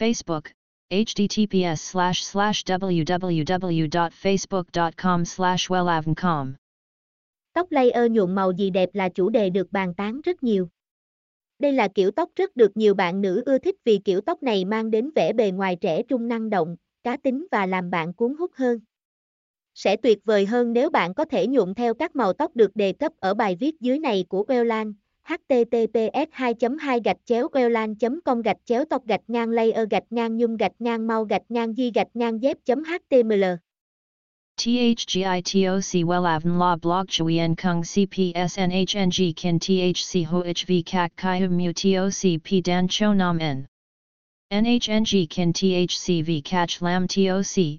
Facebook, https slash slash www.facebook.com slash wellavncom. Tóc layer nhuộm màu gì đẹp là chủ đề được bàn tán rất nhiều. Đây là kiểu tóc rất được nhiều bạn nữ ưa thích vì kiểu tóc này mang đến vẻ bề ngoài trẻ trung năng động, cá tính và làm bạn cuốn hút hơn. Sẽ tuyệt vời hơn nếu bạn có thể nhuộm theo các màu tóc được đề cấp ở bài viết dưới này của Welland https 2 2 gạch chéo queolan com gạch chéo tộc gạch ngang layer gạch ngang nhung gạch ngang mau gạch ngang di gạch ngang dép html THGITOC WELAVN La Blog Chuyen Kung CPS NHNG Kin THC HOHV Kak Kai Mu TOC P Dan Cho Nam N NHNG Kin THC V CACH Lam TOC